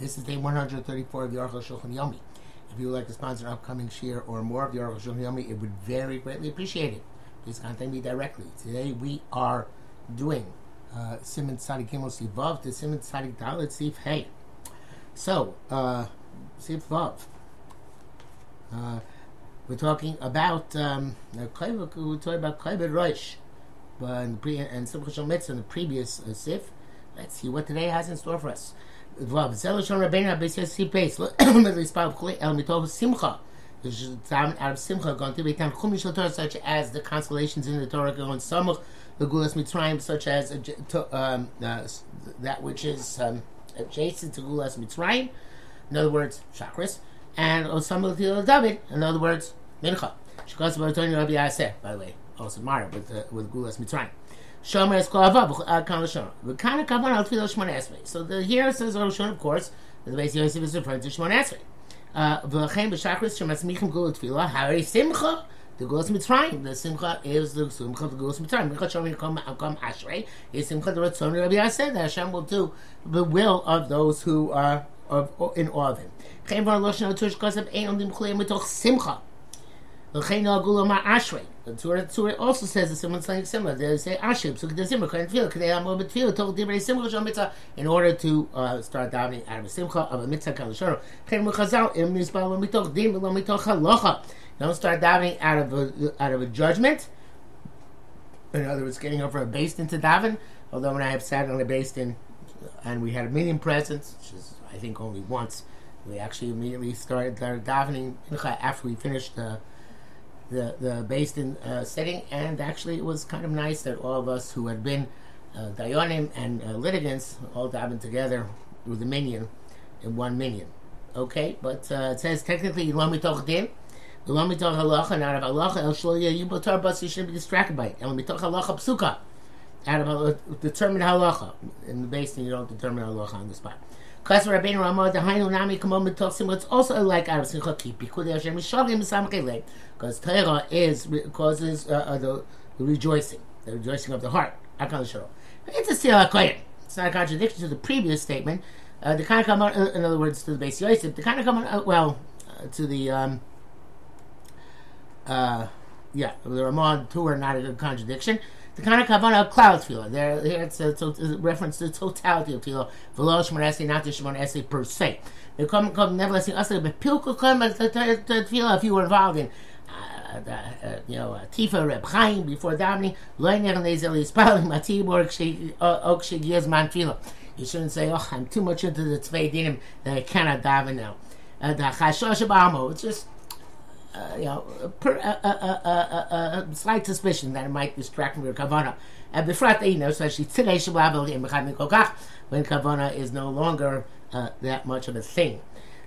This is day 134 of the Aruch Shulchan Yomi. If you would like to sponsor an upcoming shir or more of the Aruch Shulchan Yomi, it would very greatly appreciate it. Please contact me directly. Today we are doing uh, Siman Tzadik Gimel Sivav to Siman Tzadik Dalit Sif Hey. So, uh, Vav. Uh, we're talking about um, we're talking about Kleber Rosh uh, and Simcha Shal Mitzvah in the previous uh, Sif. Let's see what today has in store for us. Vav Beis L'Ispav Chuli El Mitov Simcha. Of going to be Tan Chumish Torah, such as the constellations in the Torah going Samuch, the Geulas Mitzrayim, such as um, uh, that which is um, adjacent to Geulas Mitzrayim. In other words, chakras. And Osama David, in other words, Mincha. Shikos Baratoni Rabbi Yaseh, by the way, also Mara with, uh, with Geulas Mitzrayim. Shomer es kol avav kan lashon. V'kan kavan al tefillah shmon esrei. So the here it says Roshon, of course. The Beis Yosef is referring to shmon esrei. Uh, V'chein b'shachris shemasmichim gul tefillah hari simcha. The Geulas Mitzrayim. The Simcha is the Simcha of the Geulas Mitzrayim. Mincha Shomer Kom Kom Ashrei is Simcha the Ratzon Rabbi Yaseh that Hashem will do the will of those who are of, in awe of Him. Chein var lashon tush kasav ein omdim chulei mitoch Simcha. V'chein al Ashrei. The Torah, Torah also says that someone's saying similar. They say Ashib, so the Simcha can feel, because they have more tefillah, told Divrei Simcha Shal Mitzvah, in order to uh, start davening out of a Simcha of a Mitzvah Kal Shoro. Chen Mechazal, Im Nisbal Lo Mitoch Dim, Lo Mitoch Halacha. Don't start davening out of a, out of a judgment. In other words, getting over a based into daven. Although when I have sat on a based in, and we had a meeting presence, which is I think only once, we actually immediately started davening after we finished the. Uh, the the based in uh, setting, and actually it was kind of nice that all of us who had been uh, Dayanim and uh, litigants all davened together with a minion in one minion. Okay, but uh, it says technically lo mitoch din, lo mitoch halacha, and out of halacha el shloya yibotar bus you shouldn't be distracted by it. El mitoch halacha psuka, out of a determined halacha. In the based you don't determine halacha on the spot. Because Rabbeinu Ramah, the Hainu Nami Kamon Mitochsim, it's also like of Simcha Kipi, Kudei Hashem Mishavim Samkele, because Torah is, causes uh, uh, the, the rejoicing, the rejoicing of the heart. Akal Shoro. It's a Koyim. It's not a contradiction to the previous statement. Uh, the kind of come uh, in other words, to the Beis Yosef, the kind of come uh, well, uh, to the, um, uh, yeah, the Ramah two are not a good contradiction the kind of kavanah of cloud tefillah. There, here it's a, to, a reference to the totality of tefillah. V'lo shmon esay, not the shmon esay per se. They come, come nevertheless, also, but pilkul come tefillah if you were involved in. Uh, uh, you know, Tifa Reb Chaim before davening, lo iner nezel yispalim matibor ok shegiz man tefillah. You shouldn't say, "Oh, I'm too much into the tzvei dinim that I cannot daven now." Uh, the chashosh it's just uh, you know, per, uh, uh, a slight suspicion that it might distract from your kavana. And before you know, especially today, when kavana is no longer that much of a thing.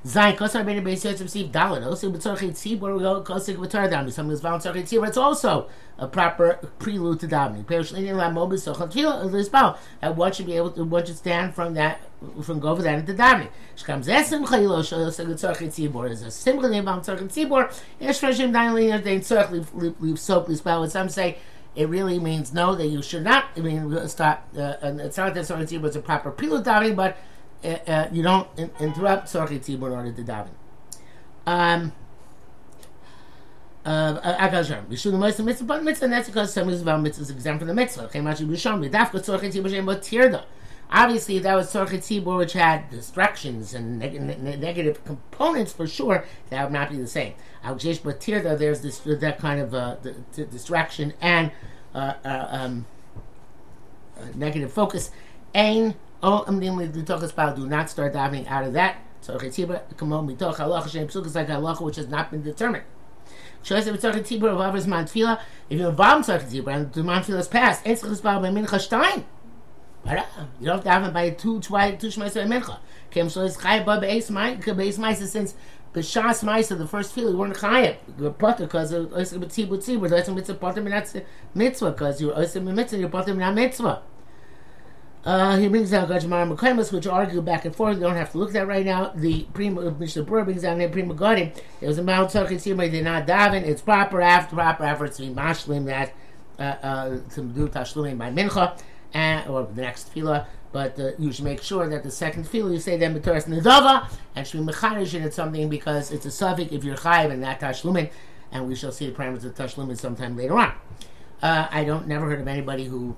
Zayin kosar ben beis yosef siv dalad. Also b'tzorchei tzibur go kosik v'tar dam. Some is found tzorchei tzibur. It's also a proper prelude to davening. Perish leinin la mo b'sochel tefillah l'isbal. And one should be able to one should stand from that from go over that into davening. Shkam zeh simcha yilo shosik tzorchei tzibur. Is a simcha name about tzorchei tzibur. Yesh freshim leiner dein tzorch leave soak l'isbal. And some say it really means no that you should not. I mean, stop. Uh, it's not that tzorchei tzibur is a proper prelude davening, but uh, uh, you don't in, interrupt Sorchi Tzibur in order to daven. Um, Agazar. We should most mitzvah, but mitzvah, and that's because some of mitzvah is exempt from the mitzvah. Chemashi Bisham, Dafka Sorchi Tzibur Shem Tirda. Obviously, if that was Sorchi Tzibur, which had distractions and neg- ne- negative components for sure. That would not be the same. Aljesh though, there's this that kind of uh, the, the distraction and uh, uh, um, uh, negative focus. Ain Oh, I'm dealing with the about do not start diving out of that. So Chetibra, come on, mitoch halacha shem psukas like halacha which has not been determined. Shows that tzarech tibur of man tefila. If you involve tzarech tibur and the is passed, it's chesbar by mincha stein. You don't have to daven by two twice two shmais by mincha. Kem so is chay ba beis mai beis mai since b'shas ma'isa the first tefillah you weren't chayav potter because of oisim b'tzibur tzibur. That's a mitzvah potter minat mitzvah because you're oisim mitzvah you're potter minat mitzvah. Uh, he brings out Gajmar Mekaimus, which argue back and forth. You don't have to look at that right now. The Prima Mishnah Berurah brings out Pri Megadim. It was a Mount Tzachit they did not daven. It's proper after proper efforts to be mashlim that uh, uh, to do tashlumim by mincha and or the next tefillah but uh, you should make sure that the second feel you say them b'toras nedava and should be mechanish it something because it's a suffix if you're chayiv and not tashlumin, and we shall see the parameters of tashlumin sometime later on. Uh, I don't never heard of anybody who,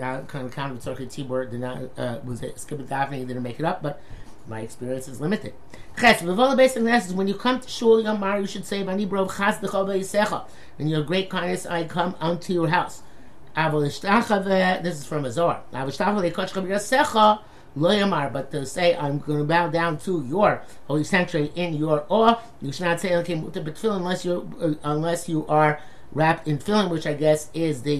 uh, kind of counted circuit Tibor did not uh, was it skip it davening didn't make it up, but my experience is limited. Ches, on this is when you come to shul yomar, you should say, "Vani brov chas decha In your great kindness, I come unto your house. This is from a Zohar. But to say, I'm going to bow down to your holy sanctuary in your awe, you should not say unless you uh, unless you are wrapped in film, which I guess is the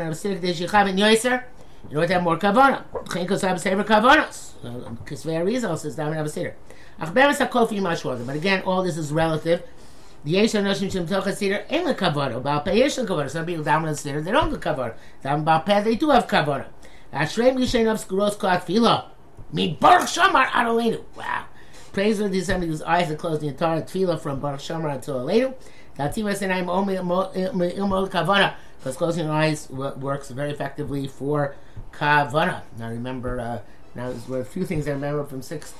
and siddur de shichav in yoiser. You know what have more kavana. Chinkos have sever kavanos. Kisvei Arizal says down and have a mashwar. But again, all this is relative. Some people down Seder, they don't have kavana. Down Baal Peh, they do have kavana. Ashrei Mishen of Skuros Klat Fila. Mi Baruch She'amar Adolenu. Wow. Praise the somebody whose eyes are closed the entire tefillah from Baruch She'amar until later. Tatima said, I'm only ilmol kavana. Because closing your eyes works very effectively for kavana. Now remember, uh, now there's a few things I remember from sixth,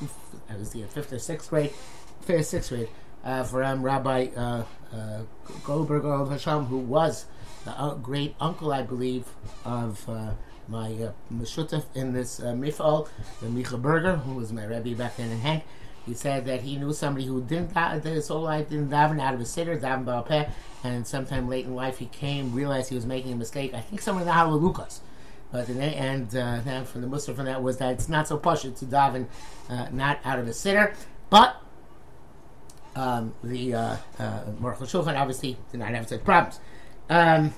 I was the fifth or sixth grade, fifth, or sixth grade uh, from Rabbi uh, uh, of Hashem, who was the uh, great uncle, I believe, of uh, my uh, Meshutaf in this uh, mifal, the Micha Berger, who was my Rebbe back then in Hank. He said that he knew somebody who didn't his whole life didn't daven out of his sitter, daven balpeh, and sometime late in life he came, realized he was making a mistake. I think somewhere in the Halalukas. But in the, and uh, from the Muslim from that was that it's not so posh to daven uh, not out of a sitter, but um, the uh, uh, obviously did not have such problems. Um,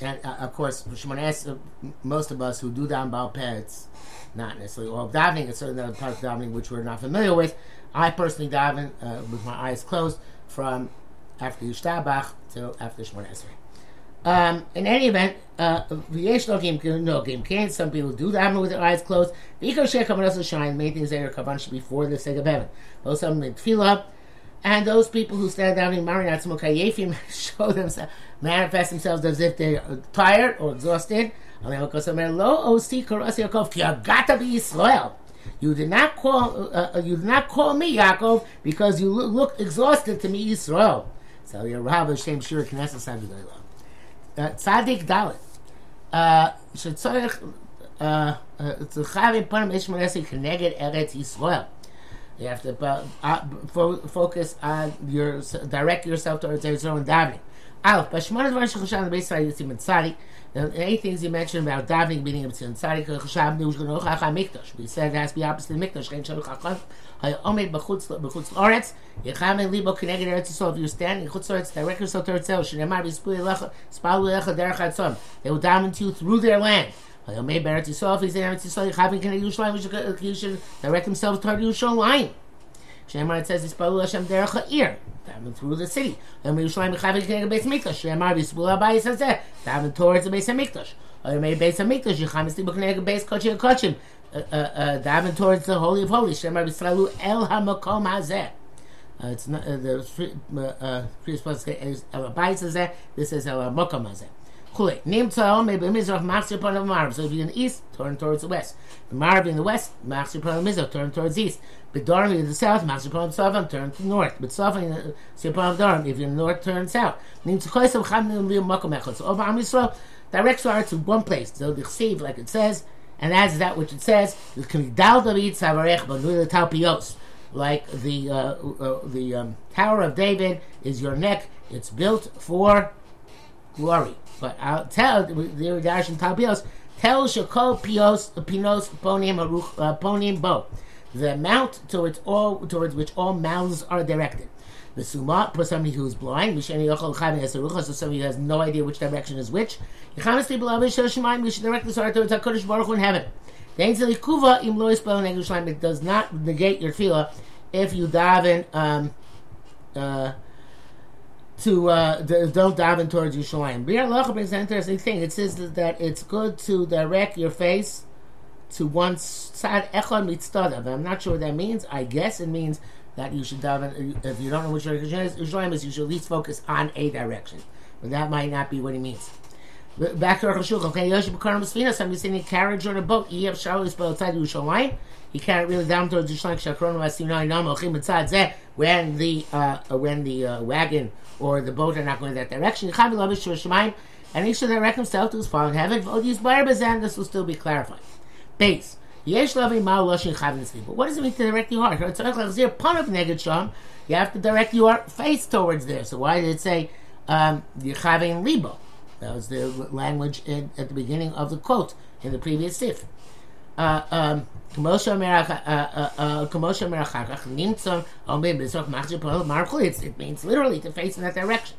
and uh, of course, Shimon asks, uh, most of us who do down Baal Pets, not necessarily all davening, it's certain other parts of davening which we're not familiar with. I personally daven uh, with my eyes closed from after Yishtabach till after Shemoneh Esrei. Um, in any event, uh, no game no game can. Some people do daven with their eyes closed. The Ikar Shech Kavanah Shine. Main things that are kavan should be for the sake of heaven. Those some make tefillah. And those people who stand down in Marinats Mukayefim show themselves, manifest themselves as if they're uh, tired or exhausted. You did not call, uh, uh, you did not call me Yaakov because you look, look exhausted to me, Israel. So your Rav Hashem Shira Knesset Savidoyla. Uh, Tzadik Dalit. Shetzorech, Tzuchavim Panim Ishmael Esik Neged Eretz Yisrael. You have to uh, fo- focus on your direct yourself towards Israel and davening. Aleph, Bashmona Dvar Shechushan the base side and Tzadi. The eight things you mentioned about davening being to Tzadi Chashab News Ganoch Acha Mikdash. We said it has to be opposite of Mikdash. Chen Shaluch Achon Hayomed B'chutz B'chutz La'aretz Yecham Libo Keneged Eretz Yisrael. If you stand in Chutz La'aretz, direct yourself towards Israel. Shneimar B'spui Lecha Spalu Lecha Derech Hatzon. They will daven to you through their land. Hayomei Beretz direct himself toward Yerushalayim. Shemar says Yispalu Hashem Derech Ha'ir, daven through the city. Hayomei Yerushalayim Yechavin Kene Beis Mikdash, Shemar Yispalu Abayis Hazeh, daven towards the Beis HaMikdash. Hayomei Beis HaMikdash, Yecham Yislibu Kene Beis Kochim Kochim, daven towards the Holy of Holies, Shemar Yisraelu El HaMakom Hazeh. Uh, it's not uh, the uh, uh, previous is El Abayis Hazeh, this is El HaMakom Hazeh. Kule. Name Tzal, maybe Mizrach, Machzir upon the Marv. So if you're in the east, turn towards the west. The Marv in the west, Machzir upon the Mizrach, turn towards the east. But in the south, Machzir upon the Savam, turn to the north. But the upon Durham, if you're in north, turn south. Name Tzal, Chaysav, Cham, Nim, Lim, Makom, Echot. So over Am Yisrael, direct Swara to one place. So the Chsiv, like it says, and as that which it says, the Kamidal David Savarech, Banu the Talpios. Like the uh, uh, the um, Tower of David is your neck. It's built for glory. But I'll tell the Darshan Tabios tell Shakol Pios Pinos Ponim Aruch Ponim Bo. The amount towards all towards which all mouths are directed. The Suma for somebody who is blind, Mishani Yochel Chayim Esarucha, so somebody who has no idea which direction is which. Of Shel Shemaim, we should direct the Sarah towards HaKadosh Baruch Hu in heaven. The Ainzel Kuva Im Lo Yispael Negushalayim, it does not negate your tefillah if you daven um, uh, to uh, don't daven towards Yerushalayim. Biur Halacha brings an interesting thing. It says that it's good to direct your face to one side echon mitzadav. I'm not sure what that means. I guess it means that you should daven. If you don't know which direction is, Yerushalayim is, you should at least focus on a direction. But that might not be what he means. Back to our Hashanah. Okay, Yoshim B'Karam B'Sfina. So I'm in a carriage or a boat. Yev Shaul Yisrael outside Yerushalayim. He carried really down. Shakron Vasinai Nam Ochim B'Tzad Zeh. When the uh, when the uh, wagon or the boat are not going that direction. And he should direct himself to his father in heaven. Vodis Barbazan. This will still be clarified. Base. Yesh Lavi Ma'u Loshin Chavin But what does it mean to direct your heart? Like. You have to direct your face towards there. So why did it say um, Yechavin Libo? That was the language in, at the beginning of the quote in the previous sif. Uh, um, uh, uh, it means literally to face in that direction.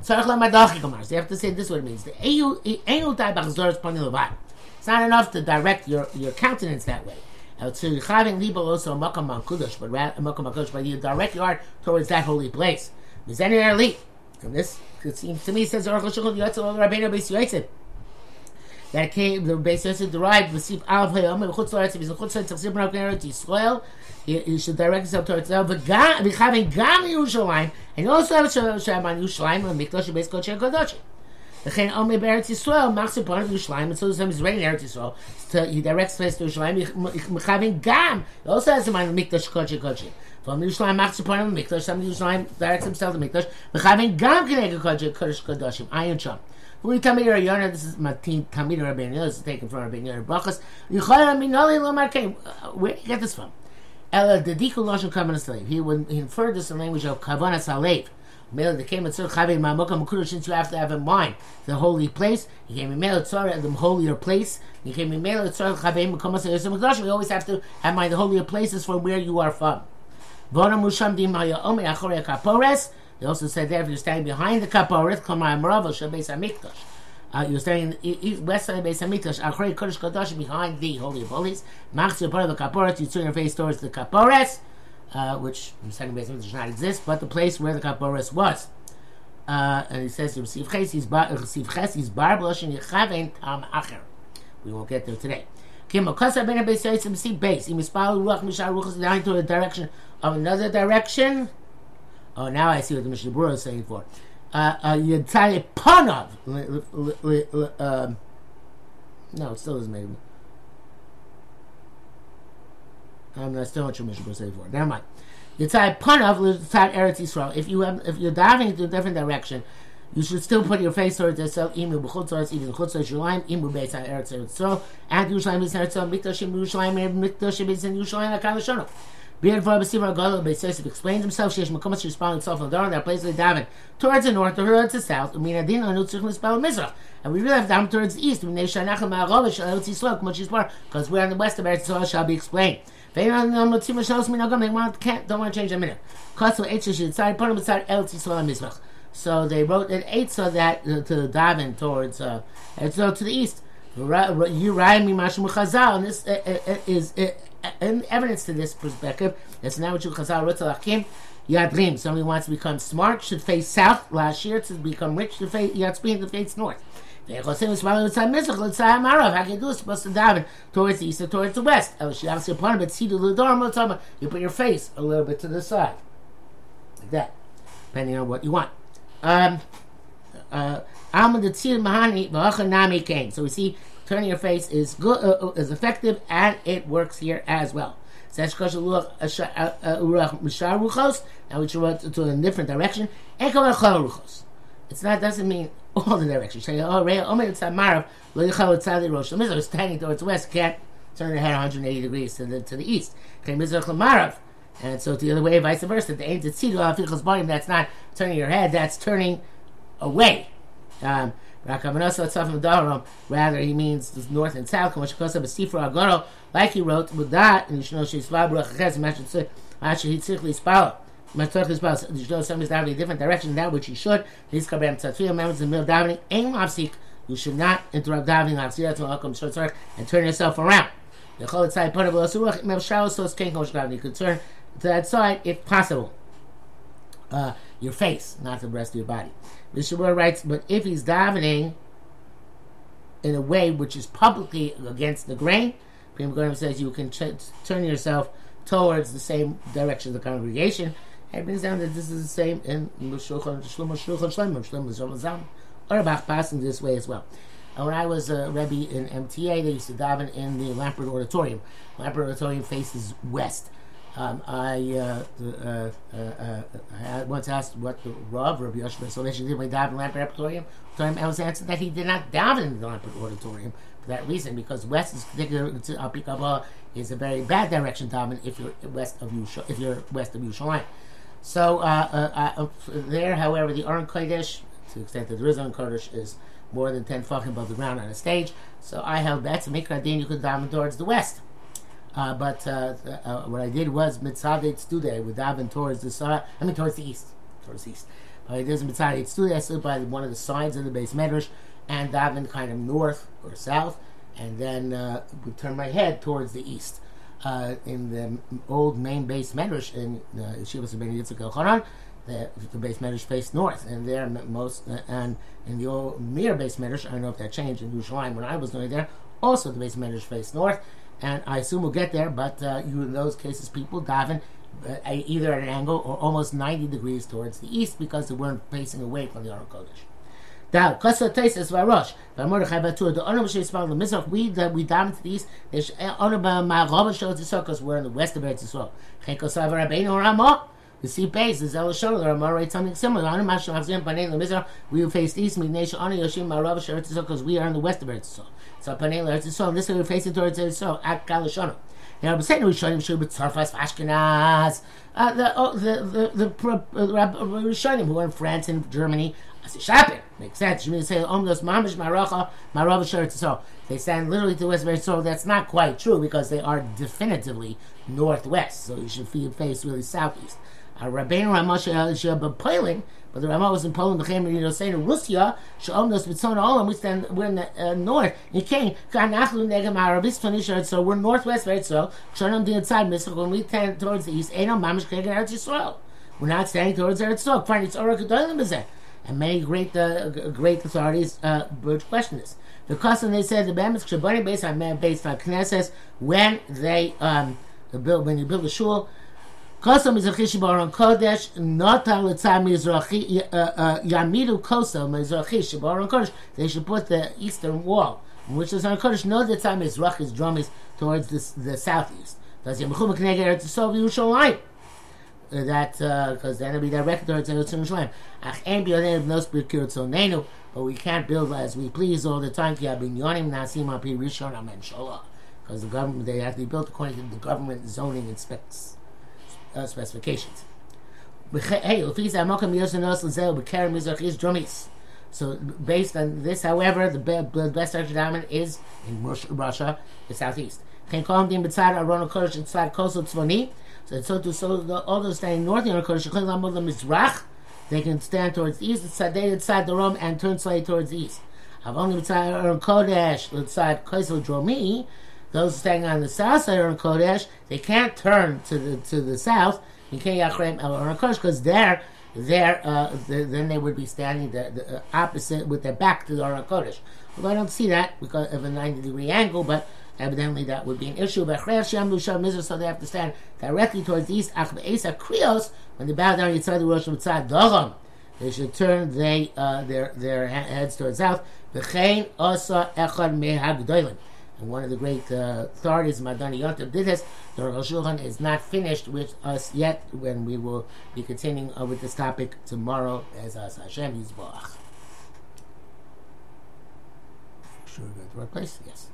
So you have to say this what it means. It's not enough to direct your, your countenance that way. But but you direct your heart towards that holy place. From this, it seems to me, says Oracle Shulchan Yotzel Rabbeinu that came, the basis is derived, receive Av Hayom, and Chutz Laretz, if he's in Chutz Laretz, Tachsib Rav he should direct himself towards have a Gam Yerushalayim, and he also have a Shem on Yerushalayim, and Mikdash Beis Kodesh HaKodosh. V'chein Omer Be'eretz Yisrael, Machsib Parat Yerushalayim, and so the same is reigning Eretz Yisrael, so he directs place to Yerushalayim, a Gam, he also has a mind of Mikdash Kodesh HaKodesh. From Yerushalayim, Machsib Parat Mikdash, some Yerushalayim directs himself to Mikdash, We have a Gam Kineg HaKodesh HaKodesh, Ayon Shom. Who Tamid Rabbeinu? This is Matin Tamid Rabbeinu. This is taken from Rabbeinu Brachas. Yichayim minoli lo markeim. Uh, where do you get this from? Ela dediku lashon kavanas alev. He would he inferred this in the language of kavanas alev. Mele the came at Tzur Chavim Ma'amokam Mekudosh since you have to have in mind the holy place. He came in Mele Tzur the holier place. He came in Mele Tzur Chavim Mekumas Yosem. We always have to have in mind the holier places from where you are from. They also said there if you're standing behind the kaporet, kamar. Uh, you're standing west side of Beis Hamikdash, Achrei Kodesh Kodesh, behind the Holy of Holies. Machzir part of the Kaporet, you turn your face towards the Kapores, uh, which in second Beis Hamikdash does not exist, but the place where the Kapores was. Uh, and he says, Receive Ches, he's bar blush, and Yechaven Tam Acher. We won't get there today. Kim Okasa Ben Beis Yitzim, see base. Imispal Ruach to the direction of another direction. Oh, now I see what the Mishnah Berurah is saying for. Uh, uh, Yitzai Panav. Um, no, it still doesn't make I'm not still not sure Mishnah is saying for. Never mind. Yitzai Panav, Yitzai Eretz Yisrael. If you have, if you're diving into a different direction, you should still put your face towards yourself. Imu b'chutzos, even chutzos Yerushalayim, imu beis Eretz Yisrael, and Yerushalayim is Eretz Yisrael, mikdash Yerushalayim, mikdash is in Yerushalayim, HaKadosh Beard for Basiva Gadol Beisosif explains himself. Sheesh Makomas responding itself on Dar. There are places of David towards the north, towards the south. Umina Din Anu Tzich Mispel Mizrach. And we really have down towards the east. Eretz. Because we're on the west of Eretz Yisrael shall be explained. They don't want to change a minute. Eretz. So they wrote an eight so that uh, to the Davin towards uh, so to the east. Me Mashmu Chazal, and this uh, uh, uh is uh, and evidence to this perspective, it's now what you chazal ritzalakim. Yadrim, somebody wants to become smart, should face south. Last year, to become rich, should face Yatzpin to face north. How can you do it? Supposed to daven towards the east or towards the west. You put your face a little bit to the side, like that, depending on what you want. Um, uh, so we see turning your face is good, uh, uh, is effective, and it works here as well. Now we should run to a different direction. It's not doesn't mean all the directions. Oh, it's standing towards west. Can't turn your head 180 degrees to the to the east. And so the other way, vice versa. The ain't tzitzidu al That's not turning your head. That's turning away. Um, Rather, he means the north and south. Like he wrote with that, and you should know she's Actually, he's sickly spell. Matzach is davening a different direction than which he should. These kabam members in middle davening. You should not interrupt davening mafsiyah to welcome short circuit and turn yourself around. You could turn to that side if possible. Uh, your face, not the rest of your body. Mishabur writes, but if he's davening in a way which is publicly against the grain, Pri Megadim says you can ch- turn yourself towards the same direction of the congregation. It brings down that this is the same in Shulchan Orbach passing this way as well. uh, when I was a Rebbe in MTA, they used to daven in the Lamport Auditorium. Lamport Auditorium faces west. Um, I, uh, uh, uh, uh, once asked what the Rav, Rabbi Yoshua Solesh, did when he davened in Lamport Auditorium. I was answered that he did not daven in the Lamport Auditorium for that reason, because west is particular to Apikabah is a very bad direction daven if you're west of Yusha, if you're west of Yerushalayim. So uh, uh, uh, there, however, the Aron Kodesh, to the extent that there is Aron Kodesh, is more than 10 fucking above the ground on a stage. So I held that's a Mikra Din, you could daven towards the west. Uh, but uh, uh, what I did was Mitzadet Stude, with daven towards the side, I mean towards the east. Towards the east. But is Mitzadet Stude, I stood by one of the sides of the base medrash and daven kind of north or south, and then uh, would turn my head towards the east. Uh, in the old main base medrash in uh, Yeshiva Yitzchak El the, the base medrash faced north, and there most uh, and in the old mirror base medrash, I don't know if that changed in Yerushalayim when I was going there. Also, the base medrash faced north, and I assume we'll get there. But uh, you, in those cases, people daven uh, either at an angle or almost ninety degrees towards the east because they weren't facing away from the Aron Kodesh. Da kosa teises varosh. Va Mordechai batur the honor which spelled the mizrach we that we down to the east. There's honor by my rabba shows the because we're in the west of Eretz Yisrael. Chen kosa v'rabbeinu Ramah. The sea base is El Ramah writes something similar. Honor mashal havzim panei the mizrach. We face east. We nation honor Yoshim rabba shows because we are in the west of Eretz Yisrael. So panei Eretz Yisrael. This way we're facing towards Eretz Yisrael at Kalashona. Now, I'm saying we show him should be Tzarfas Ashkenaz. Uh, the oh, the the the, the, uh, the uh, Rishonim who are in France and Germany uh, shopping. Makes sense. You mean to say Omnos Mamish Maracha Marava So They stand literally to the west of So that's not quite true because they are definitively northwest. So you should face really southeast. Rabbeinu Ramosh should be Poland, but the Ramah was in Poland. The Chaim, you know, saying Russia, Shalomnos Mitzvah Olam. We stand, we're in the uh, north. You came, Kanachlu Negam Arabis Phoenicia. So we're northwest, right? So Shalom the inside Mitzvah. When we tend towards the east, Ain't no Mamish Kegen Eretz Yisrael. We're not standing towards Eretz Yisrael. Fine, it's Orach Gedolim Bezeh and many great uh, great authorities uh, question this. The custom they said the Bemis Shabani based on based on Knesset when they um, build when you build a shul. Kosam Mizrachi Shabaron Kodesh not al Mizrachi uh, uh, Yamidu Kosam Mizrachi Shabaron Kodesh. They should put the eastern wall, which is on Kodesh. No, the time Mizrachi's drum is towards the, the southeast. Does Yemchum Kneged Eretz Yisrael Yerushalayim? that because uh, then it'll be directed towards Yerushalayim. Ach en biyodei nos b'kirtzonenu, but we can't build as we please all the time. Ki abinyonim nasim api rishon amenshola, because the government they have to be built according to the government zoning and specs uh, specifications. So based on this, however, the, best Archidamon is in Russia, the southeast. So, so to so the, all those standing north Kodesh, Mizrach, they can stand towards east, they inside the room and turn slightly towards the east. Avon Mitzvah Kodesh, inside Kaisel Dromi, those standing on the south side of Kodesh, they can't turn to the to the south. Because there, there, uh, the, then they would be standing the, the uh, opposite with their back to the Aron Kodesh. Well, I don't see that because of a 90 degree angle, but Evidently, that would be an issue. But so they have to stand directly towards the east. krios when they bow down Yitzhak the Rosh. They should turn they uh, their their heads towards south. Osa echad mehagdolim. One of the great uh, authorities, Madani Yotav, did this. The Rosh Shulchan is not finished with us yet. When we will be continuing uh, with this topic tomorrow, as us Hashem Yisboach. Sure, go to the right place. Yes.